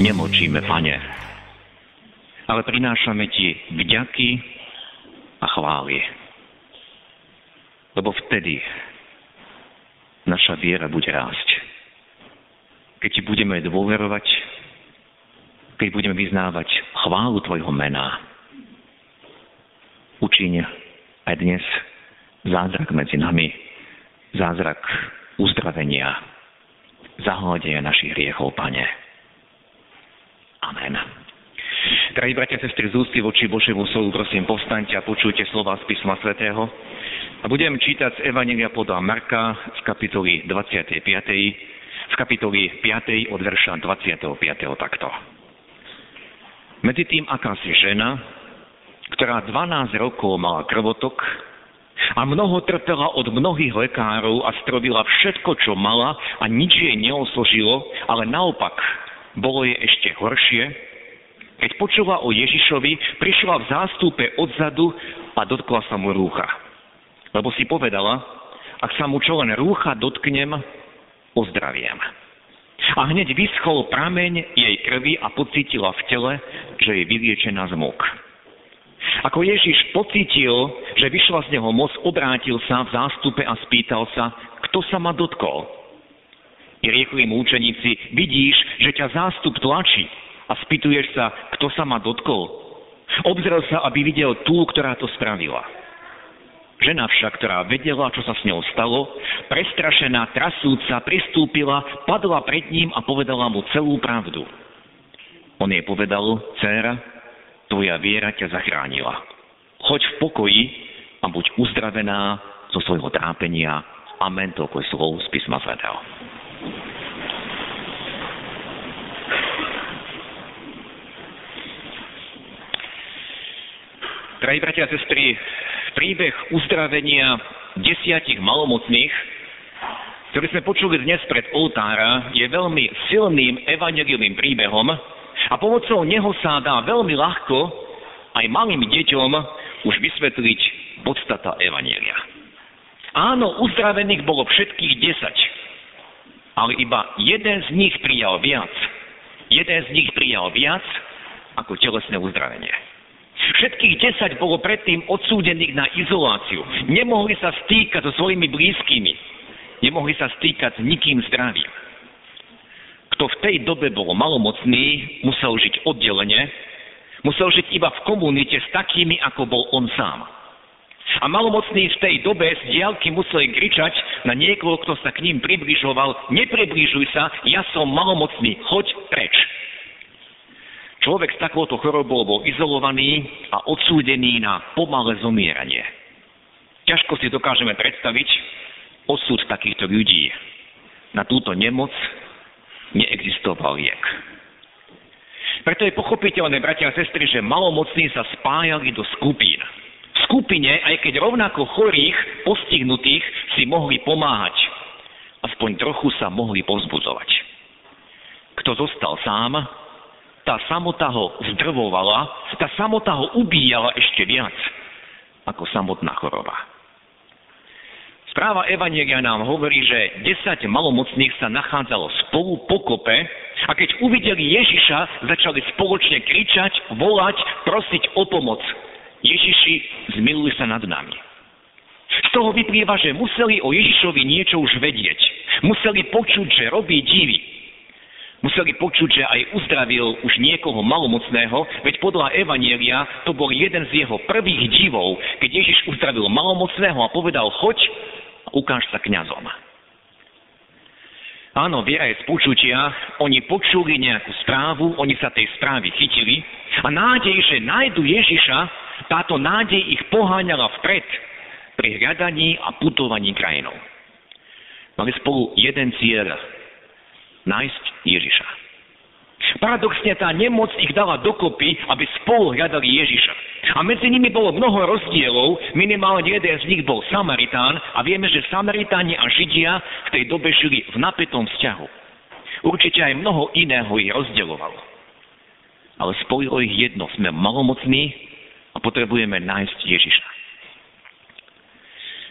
nemočíme, Pane, ale prinášame Ti vďaky a chvály. Lebo vtedy naša viera bude rásť. Keď Ti budeme dôverovať, keď budeme vyznávať chválu Tvojho mena, učiň aj dnes zázrak medzi nami, zázrak uzdravenia, zahľadenia našich hriechov, Pane. Amen. Drahí bratia a sestry, z ústy voči Božiemu slovu, prosím, povstaňte a počujte slova z písma svätého. A budem čítať z Evangelia podľa Marka z kapitoly 25. z kapitoly 5. od verša 25. takto. Medzi tým akási žena, ktorá 12 rokov mala krvotok a mnoho trpela od mnohých lekárov a strobila všetko, čo mala a nič jej neosložilo, ale naopak bolo je ešte horšie. Keď počula o Ježišovi, prišla v zástupe odzadu a dotkla sa mu rúcha. Lebo si povedala, ak sa mu čo len rúcha dotknem, ozdraviem. A hneď vyschol prameň jej krvi a pocítila v tele, že je vyliečená z múk. Ako Ježiš pocítil, že vyšla z neho moc, obrátil sa v zástupe a spýtal sa, kto sa ma dotkol. I riekli mu učeníci, vidíš, že ťa zástup tlačí a spýtuješ sa, kto sa ma dotkol. Obzrel sa, aby videl tú, ktorá to spravila. Žena však, ktorá vedela, čo sa s ňou stalo, prestrašená, trasúca, pristúpila, padla pred ním a povedala mu celú pravdu. On jej povedal, dcéra, tvoja viera ťa zachránila. Choď v pokoji a buď uzdravená zo svojho trápenia. Amen, toľko slov z písma svätého. Drahí bratia a sestry, príbeh uzdravenia desiatich malomocných, ktorý sme počuli dnes pred oltára, je veľmi silným evangelivým príbehom a pomocou neho sa dá veľmi ľahko aj malým deťom už vysvetliť podstata evanielia. Áno, uzdravených bolo všetkých desať, ale iba jeden z nich prijal viac. Jeden z nich prijal viac ako telesné uzdravenie. Všetkých desať bolo predtým odsúdených na izoláciu. Nemohli sa stýkať so svojimi blízkymi. Nemohli sa stýkať s nikým zdravým. Kto v tej dobe bol malomocný, musel žiť oddelenie, musel žiť iba v komunite s takými, ako bol on sám. A malomocní v tej dobe z diálky museli kričať na niekoho, kto sa k ním približoval, nepribližuj sa, ja som malomocný, choď preč. Človek s takouto chorobou bol izolovaný a odsúdený na pomalé zomieranie. Ťažko si dokážeme predstaviť osud takýchto ľudí. Na túto nemoc neexistoval liek. Preto je pochopiteľné, bratia a sestry, že malomocní sa spájali do skupín. Skupine, aj keď rovnako chorých, postihnutých, si mohli pomáhať. Aspoň trochu sa mohli povzbudzovať. Kto zostal sám, tá samota ho zdrvovala, tá samota ho ubíjala ešte viac ako samotná choroba. Správa Evanielia nám hovorí, že 10 malomocných sa nachádzalo spolu pokope a keď uvideli Ježiša, začali spoločne kričať, volať, prosiť o pomoc. Ježiši, zmiluj sa nad nami. Z toho vyplýva, že museli o Ježišovi niečo už vedieť. Museli počuť, že robí divy. Museli počuť, že aj uzdravil už niekoho malomocného, veď podľa Evanielia to bol jeden z jeho prvých divov, keď Ježiš uzdravil malomocného a povedal, choď ukáž sa kňazom. Áno, viera je z počutia, oni počuli nejakú správu, oni sa tej správy chytili a nádej, že nájdu Ježiša, táto nádej ich poháňala vpred pri hľadaní a putovaní krajinou. Mali spolu jeden cieľ, nájsť Ježiša. Paradoxne tá nemoc ich dala dokopy, aby spolu hľadali Ježiša. A medzi nimi bolo mnoho rozdielov, minimálne jeden z nich bol Samaritán a vieme, že Samaritáni a Židia v tej dobe žili v napätom vzťahu. Určite aj mnoho iného ich rozdielovalo. Ale spojilo ich jedno, sme malomocní a potrebujeme nájsť Ježiša.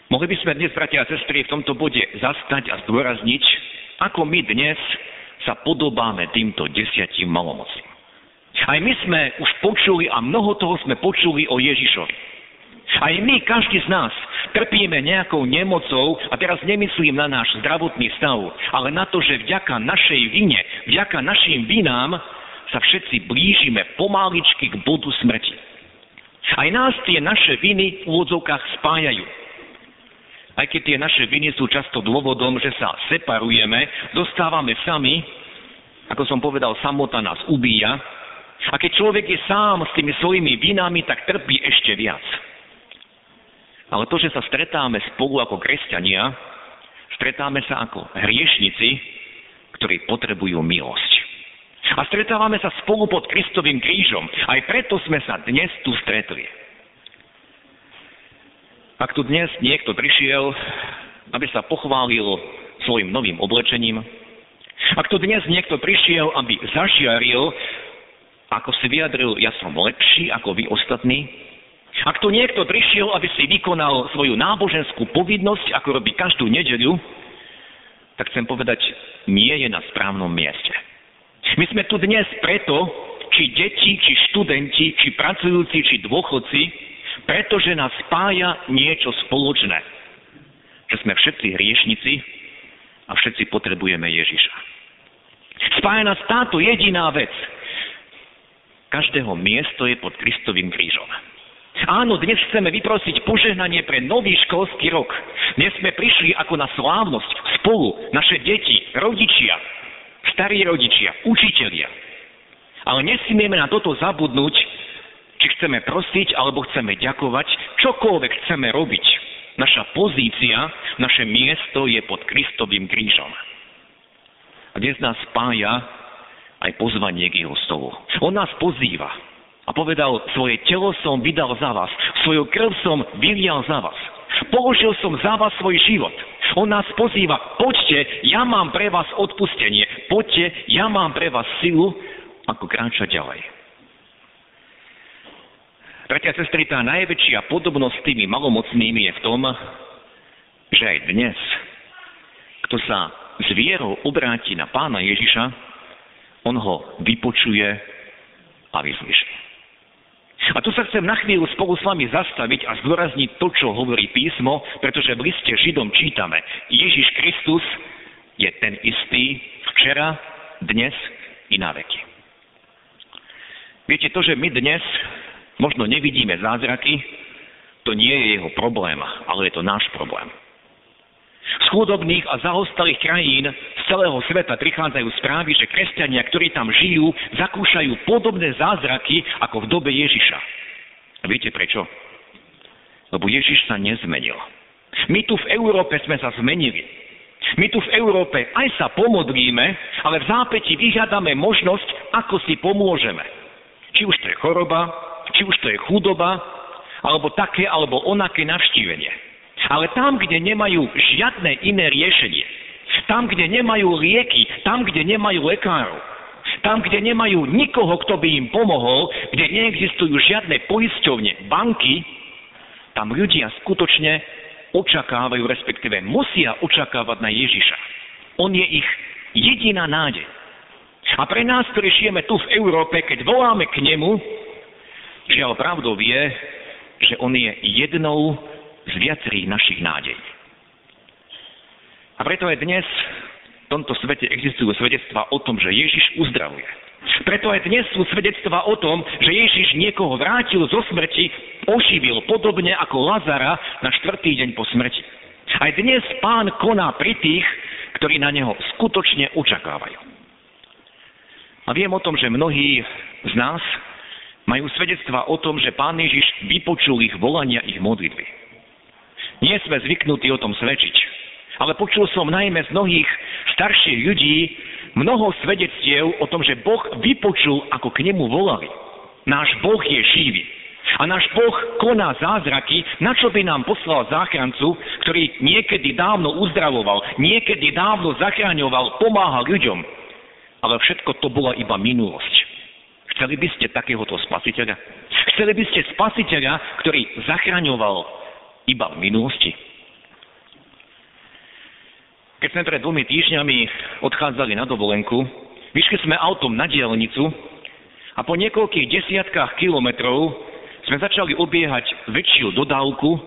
Mohli by sme dnes, bratia a sestry, v tomto bode zastať a zdôrazniť, ako my dnes sa podobáme týmto desiatim malomocným. Aj my sme už počuli a mnoho toho sme počuli o Ježišovi. Aj my, každý z nás, trpíme nejakou nemocou, a teraz nemyslím na náš zdravotný stav, ale na to, že vďaka našej vine, vďaka našim vinám sa všetci blížime pomáličky k bodu smrti. Aj nás tie naše viny v úvodzovkách spájajú. Aj keď tie naše viny sú často dôvodom, že sa separujeme, dostávame sami, ako som povedal, samota nás ubíja. A keď človek je sám s tými svojimi vinami, tak trpí ešte viac. Ale to, že sa stretáme spolu ako kresťania, stretáme sa ako hriešnici, ktorí potrebujú milosť. A stretávame sa spolu pod Kristovým krížom. Aj preto sme sa dnes tu stretli. Ak tu dnes niekto prišiel, aby sa pochválil svojim novým oblečením, ak tu dnes niekto prišiel, aby zažiaril, ako si vyjadril, ja som lepší ako vy ostatní, ak tu niekto prišiel, aby si vykonal svoju náboženskú povinnosť, ako robí každú nedeľu, tak chcem povedať, nie je na správnom mieste. My sme tu dnes preto, či deti, či študenti, či pracujúci, či dôchodci, pretože nás spája niečo spoločné. Že sme všetci hriešnici a všetci potrebujeme Ježiša. Spája nás táto jediná vec. Každého miesto je pod Kristovým krížom. Áno, dnes chceme vyprosiť požehnanie pre nový školský rok. Dnes sme prišli ako na slávnosť spolu, naše deti, rodičia, starí rodičia, učitelia. Ale nesmieme na toto zabudnúť, či chceme prosiť, alebo chceme ďakovať, čokoľvek chceme robiť. Naša pozícia, naše miesto je pod Kristovým krížom. A dnes nás spája aj pozvanie k jeho stolu. On nás pozýva a povedal, svoje telo som vydal za vás, svoju krv som vylial za vás. Položil som za vás svoj život. On nás pozýva, poďte, ja mám pre vás odpustenie, poďte, ja mám pre vás silu, ako kráčať ďalej. Bratia a sestry, tá najväčšia podobnosť s tými malomocnými je v tom, že aj dnes, kto sa s vierou obráti na pána Ježiša, on ho vypočuje a vyzliší. A tu sa chcem na chvíľu spolu s vami zastaviť a zdôrazniť to, čo hovorí písmo, pretože v liste Židom čítame, Ježiš Kristus je ten istý včera, dnes i na veky. Viete, to, že my dnes Možno nevidíme zázraky, to nie je jeho problém, ale je to náš problém. Z chudobných a zaostalých krajín z celého sveta prichádzajú správy, že kresťania, ktorí tam žijú, zakúšajú podobné zázraky ako v dobe Ježiša. Viete prečo? Lebo Ježiš sa nezmenil. My tu v Európe sme sa zmenili. My tu v Európe aj sa pomodlíme, ale v zápäti vyhľadáme možnosť, ako si pomôžeme. Či už to je choroba, či už to je chudoba, alebo také, alebo onaké navštívenie. Ale tam, kde nemajú žiadne iné riešenie, tam, kde nemajú lieky, tam, kde nemajú lekárov, tam, kde nemajú nikoho, kto by im pomohol, kde neexistujú žiadne poisťovne, banky, tam ľudia skutočne očakávajú, respektíve musia očakávať na Ježiša. On je ich jediná nádej. A pre nás, ktorí žijeme tu v Európe, keď voláme k nemu, Žiaľ, pravdou je, že on je jednou z viacerých našich nádejí. A preto aj dnes v tomto svete existujú svedectvá o tom, že Ježiš uzdravuje. Preto aj dnes sú svedectvá o tom, že Ježiš niekoho vrátil zo smrti, oživil podobne ako Lazara na štvrtý deň po smrti. Aj dnes pán koná pri tých, ktorí na neho skutočne očakávajú. A viem o tom, že mnohí z nás majú svedectva o tom, že Pán Ježiš vypočul ich volania, ich modlitby. Nie sme zvyknutí o tom svedčiť, ale počul som najmä z mnohých starších ľudí, mnoho svedectiev o tom, že Boh vypočul, ako k nemu volali. Náš Boh je živý. A náš Boh koná zázraky, na čo by nám poslal záchrancu, ktorý niekedy dávno uzdravoval, niekedy dávno zachraňoval, pomáhal ľuďom. Ale všetko to bola iba minulosť. Chceli by ste takéhoto spasiteľa? Chceli by ste spasiteľa, ktorý zachraňoval iba v minulosti? Keď sme pred dvomi týždňami odchádzali na dovolenku, vyšli sme autom na dielnicu a po niekoľkých desiatkách kilometrov sme začali obiehať väčšiu dodávku,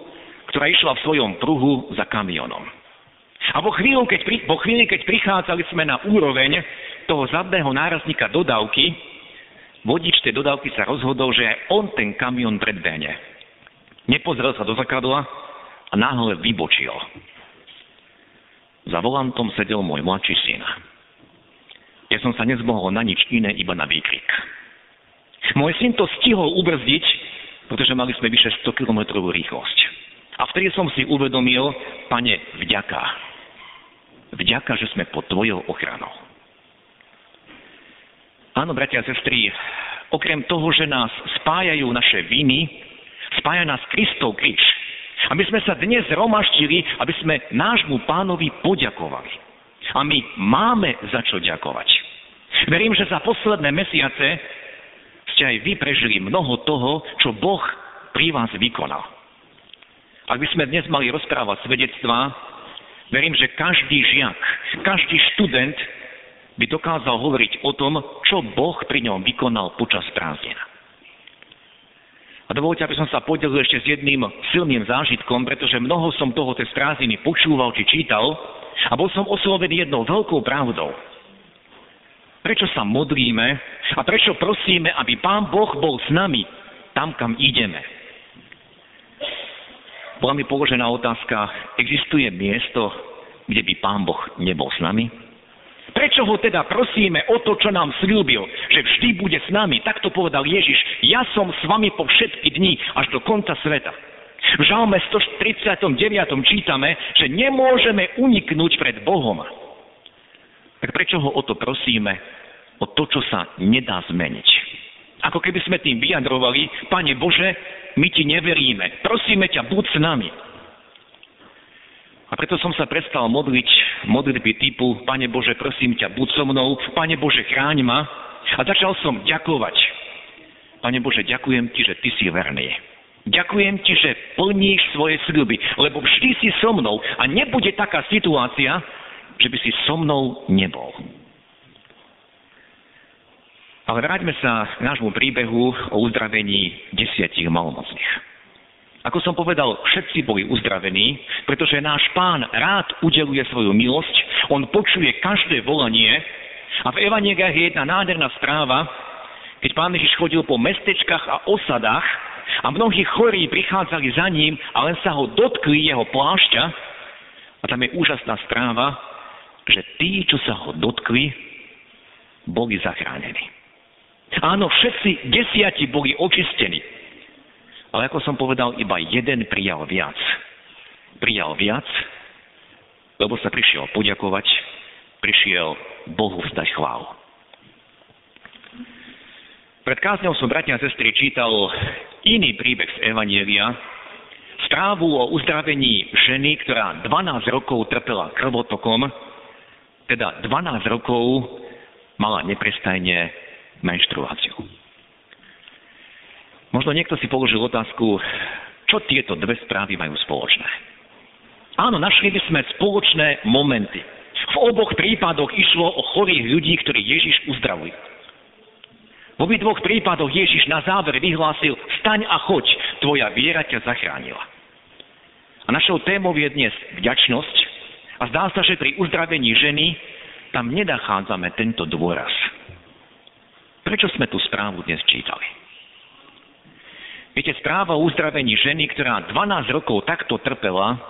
ktorá išla v svojom pruhu za kamionom. A vo chvíli, keď, pri, vo chvíli, keď prichádzali sme na úroveň toho zadného nárazníka dodávky, vodič tej dodávky sa rozhodol, že on ten kamion predbehne. Nepozrel sa do zrkadla a náhle vybočil. Za volantom sedel môj mladší syn. Ja som sa nezmohol na nič iné, iba na výkrik. Môj syn to stihol ubrzdiť, pretože mali sme vyše 100 km rýchlosť. A vtedy som si uvedomil, pane, vďaka. Vďaka, že sme pod tvojou ochranou. Áno, bratia a sestry, okrem toho, že nás spájajú naše viny, spája nás Kristov kríž. Aby sme sa dnes romaštili, aby sme nášmu pánovi poďakovali. A my máme za čo ďakovať. Verím, že za posledné mesiace ste aj vy prežili mnoho toho, čo Boh pri vás vykonal. Ak by sme dnes mali rozprávať svedectvá, verím, že každý žiak, každý študent by dokázal hovoriť o tom, čo Boh pri ňom vykonal počas prázdnina. A dovolte, aby som sa podelil ešte s jedným silným zážitkom, pretože mnoho som toho cez prázdniny počúval či čítal a bol som oslovený jednou veľkou pravdou. Prečo sa modlíme a prečo prosíme, aby Pán Boh bol s nami tam, kam ideme? Bola mi položená otázka, existuje miesto, kde by Pán Boh nebol s nami? Prečo ho teda prosíme o to, čo nám slúbil, že vždy bude s nami? Takto povedal Ježiš, ja som s vami po všetky dni až do konca sveta. V žalme 139. čítame, že nemôžeme uniknúť pred Bohom. Tak prečo ho o to prosíme? O to, čo sa nedá zmeniť. Ako keby sme tým vyjadrovali, Pane Bože, my ti neveríme, prosíme ťa, buď s nami. A preto som sa prestal modliť modlitby typu Pane Bože, prosím ťa, buď so mnou, Pane Bože, chráň ma. A začal som ďakovať. Pane Bože, ďakujem ti, že ty si verný. Ďakujem ti, že plníš svoje sľuby, lebo vždy si so mnou a nebude taká situácia, že by si so mnou nebol. Ale vráťme sa k nášmu príbehu o uzdravení desiatich malomocných. Ako som povedal, všetci boli uzdravení, pretože náš pán rád udeluje svoju milosť, on počuje každé volanie a v Evangeliách je jedna nádherná správa, keď pán Ježiš chodil po mestečkách a osadách a mnohí chorí prichádzali za ním a len sa ho dotkli jeho plášťa a tam je úžasná správa, že tí, čo sa ho dotkli, boli zachránení. Áno, všetci desiati boli očistení. Ale ako som povedal, iba jeden prijal viac. Prijal viac, lebo sa prišiel poďakovať, prišiel Bohu vzdať chválu. Pred kázňou som, bratia a sestry, čítal iný príbeh z Evanielia, správu o uzdravení ženy, ktorá 12 rokov trpela krvotokom, teda 12 rokov mala neprestajne menštruáciu. Možno niekto si položil otázku, čo tieto dve správy majú spoločné. Áno, našli by sme spoločné momenty. V oboch prípadoch išlo o chorých ľudí, ktorí Ježiš uzdravuje. V obi dvoch prípadoch Ježiš na záver vyhlásil, staň a choď, tvoja viera ťa zachránila. A našou témou je dnes vďačnosť a zdá sa, že pri uzdravení ženy tam nedachádzame tento dôraz. Prečo sme tú správu dnes čítali? Viete, správa o uzdravení ženy, ktorá 12 rokov takto trpela,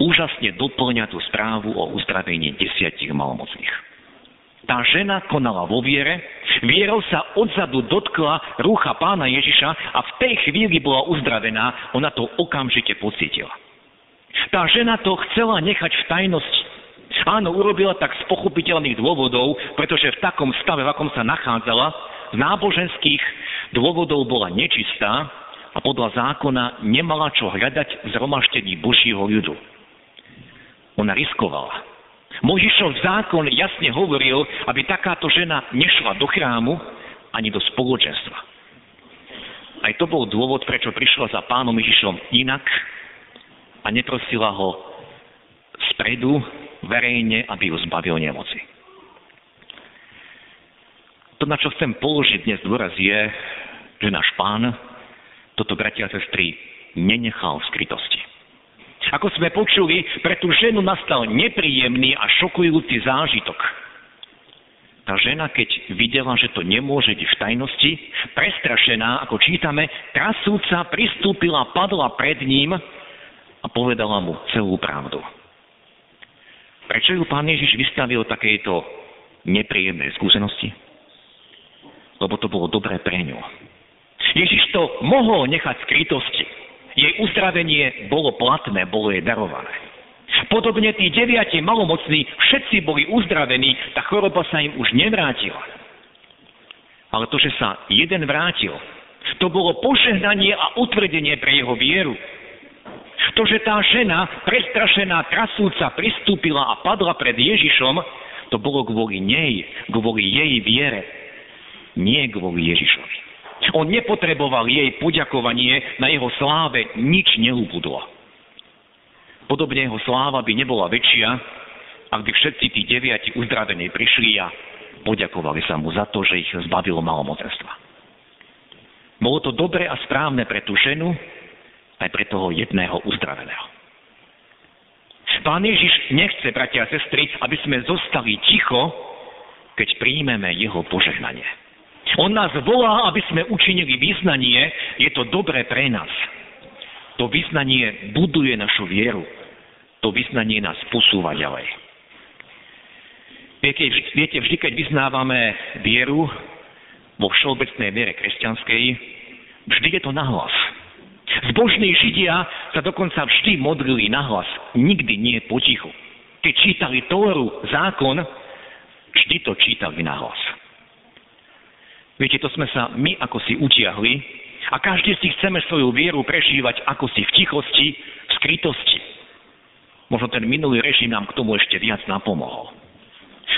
úžasne doplňa tú správu o uzdravení desiatich malomocných. Tá žena konala vo viere, vierou sa odzadu dotkla rúcha pána Ježiša a v tej chvíli bola uzdravená, ona to okamžite pocítila. Tá žena to chcela nechať v tajnosti. Áno, urobila tak z pochopiteľných dôvodov, pretože v takom stave, v akom sa nachádzala, náboženských dôvodov bola nečistá a podľa zákona nemala čo hľadať v zhromaždení Božího ľudu. Ona riskovala. Možišov zákon jasne hovoril, aby takáto žena nešla do chrámu ani do spoločenstva. Aj to bol dôvod, prečo prišla za pánom Ježišom inak a neprosila ho spredu verejne, aby ju zbavil nemoci. To, na čo chcem položiť dnes dôraz, je, že náš pán toto, bratia a sestry, nenechal v skrytosti. Ako sme počuli, pre tú ženu nastal nepríjemný a šokujúci zážitok. Tá žena, keď videla, že to nemôže byť v tajnosti, prestrašená, ako čítame, trasúca pristúpila, padla pred ním a povedala mu celú pravdu. Prečo ju pán Ježiš vystavil takejto nepríjemnej skúsenosti? Lebo to bolo dobré pre ňu. Ježiš to mohol nechať skrytosti. Jej uzdravenie bolo platné, bolo jej darované. Podobne tí deviati malomocní, všetci boli uzdravení, tá choroba sa im už nevrátila. Ale to, že sa jeden vrátil, to bolo požehnanie a utvrdenie pre jeho vieru. To, že tá žena, prestrašená, trasúca, pristúpila a padla pred Ježišom, to bolo kvôli nej, kvôli jej viere, nie kvôli Ježišovi. On nepotreboval jej poďakovanie, na jeho sláve nič neubudlo. Podobne jeho sláva by nebola väčšia, ak by všetci tí deviati uzdravení prišli a poďakovali sa mu za to, že ich zbavilo malomocenstva. Bolo to dobre a správne pre tú ženu, aj pre toho jedného uzdraveného. Pán Ježiš nechce, bratia a sestry, aby sme zostali ticho, keď príjmeme jeho požehnanie. On nás volá, aby sme učinili význanie, je to dobré pre nás. To vyznanie buduje našu vieru. To vyznanie nás posúva ďalej. Viete, viete, vždy, keď vyznávame vieru vo všeobecnej viere kresťanskej, vždy je to nahlas. Zbožní Židia sa dokonca vždy modlili nahlas, nikdy nie potichu. Keď čítali Tóru, zákon, vždy to čítali nahlas. Viete, to sme sa my ako si utiahli a každý si chceme svoju vieru prežívať ako si v tichosti, v skrytosti. Možno ten minulý režim nám k tomu ešte viac napomohol.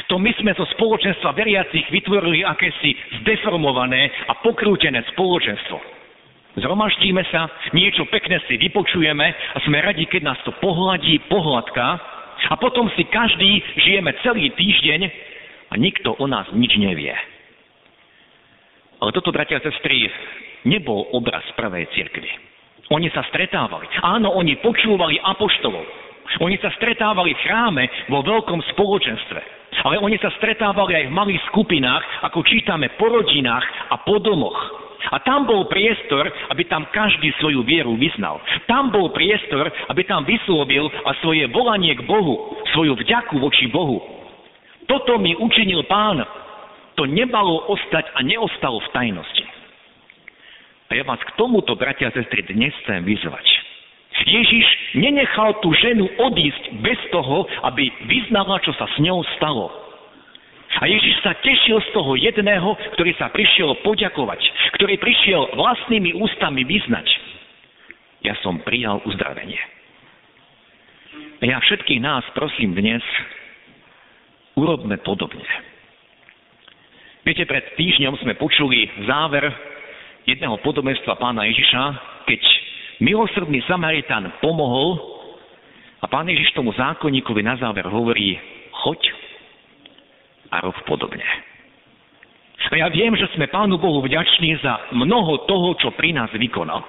To my sme zo spoločenstva veriacich vytvorili akési zdeformované a pokrútené spoločenstvo. Zhromaždíme sa, niečo pekné si vypočujeme a sme radi, keď nás to pohľadí, pohľadká a potom si každý žijeme celý týždeň a nikto o nás nič nevie. Ale toto, bratia a sestry, nebol obraz prvej cirkvi. Oni sa stretávali. Áno, oni počúvali apoštolov. Oni sa stretávali v chráme vo veľkom spoločenstve. Ale oni sa stretávali aj v malých skupinách, ako čítame po rodinách a po domoch. A tam bol priestor, aby tam každý svoju vieru vyznal. Tam bol priestor, aby tam vyslovil a svoje volanie k Bohu, svoju vďaku voči Bohu. Toto mi učinil pán, to nemalo ostať a neostalo v tajnosti. A ja vás k tomuto, bratia a sestry, dnes chcem vyzvať. Ježiš nenechal tú ženu odísť bez toho, aby vyznala, čo sa s ňou stalo. A Ježiš sa tešil z toho jedného, ktorý sa prišiel poďakovať, ktorý prišiel vlastnými ústami vyznať. Ja som prijal uzdravenie. Ja všetkých nás prosím dnes, urobme podobne. Viete, pred týždňom sme počuli záver jedného podobenstva pána Ježiša, keď milosrdný Samaritán pomohol a pán Ježiš tomu zákonníkovi na záver hovorí, choď a rob podobne. A ja viem, že sme Pánu Bohu vďační za mnoho toho, čo pri nás vykonal.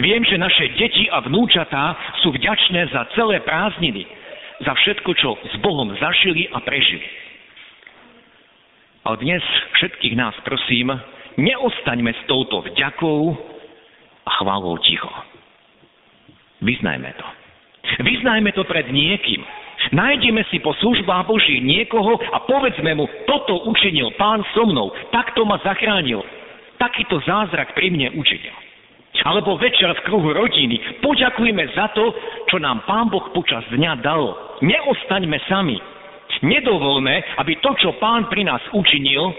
Viem, že naše deti a vnúčatá sú vďačné za celé prázdniny, za všetko, čo s Bohom zažili a prežili. Ale dnes všetkých nás prosím, neostaňme s touto vďakou a chválou ticho. Vyznajme to. Vyznajme to pred niekým. Nájdeme si po službách Boží niekoho a povedzme mu, toto učinil pán so mnou, takto ma zachránil. Takýto zázrak pri mne učinil. Alebo večer v kruhu rodiny poďakujme za to, čo nám pán Boh počas dňa dal. Neostaňme sami. Nedovolme, aby to, čo pán pri nás učinil,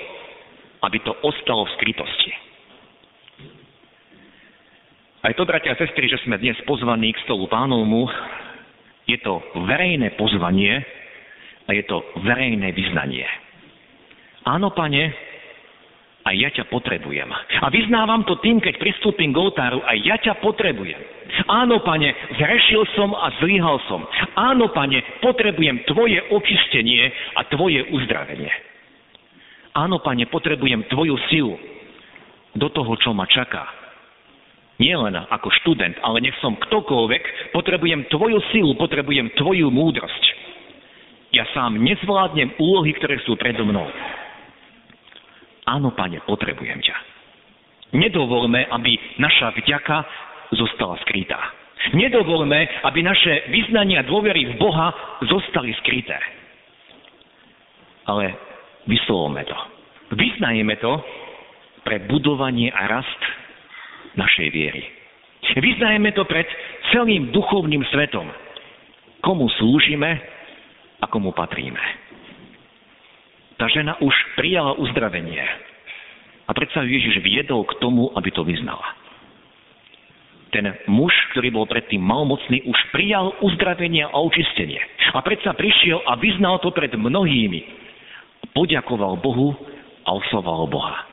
aby to ostalo v skrytosti. Aj to, bratia a sestry, že sme dnes pozvaní k stolu pánovmu, je to verejné pozvanie a je to verejné vyznanie. Áno, pane, a ja ťa potrebujem. A vyznávam to tým, keď pristúpim k oltáru, a ja ťa potrebujem. Áno, pane, zrešil som a zlyhal som. Áno, pane, potrebujem tvoje očistenie a tvoje uzdravenie. Áno, pane, potrebujem tvoju silu do toho, čo ma čaká. Nie len ako študent, ale nech som ktokoľvek, potrebujem tvoju silu, potrebujem tvoju múdrosť. Ja sám nezvládnem úlohy, ktoré sú predo mnou. Áno, pane, potrebujem ťa. Nedovolme, aby naša vďaka zostala skrytá. Nedovolme, aby naše vyznania dôvery v Boha zostali skryté. Ale vyslovme to. Vyznajeme to pre budovanie a rast našej viery. Vyznajeme to pred celým duchovným svetom. Komu slúžime a komu patríme. Tá žena už prijala uzdravenie. A predsa ju Ježiš viedol k tomu, aby to vyznala. Ten muž, ktorý bol predtým malmocný, už prijal uzdravenie a očistenie. A predsa prišiel a vyznal to pred mnohými. Poďakoval Bohu a osloval Boha.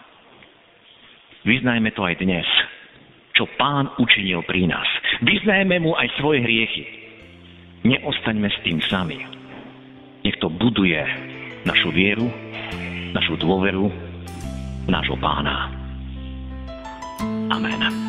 Vyznajme to aj dnes, čo pán učinil pri nás. Vyznajme mu aj svoje hriechy. Neostaňme s tým sami. Nech to buduje našu vieru, našu dôveru, nášho pána. Amen.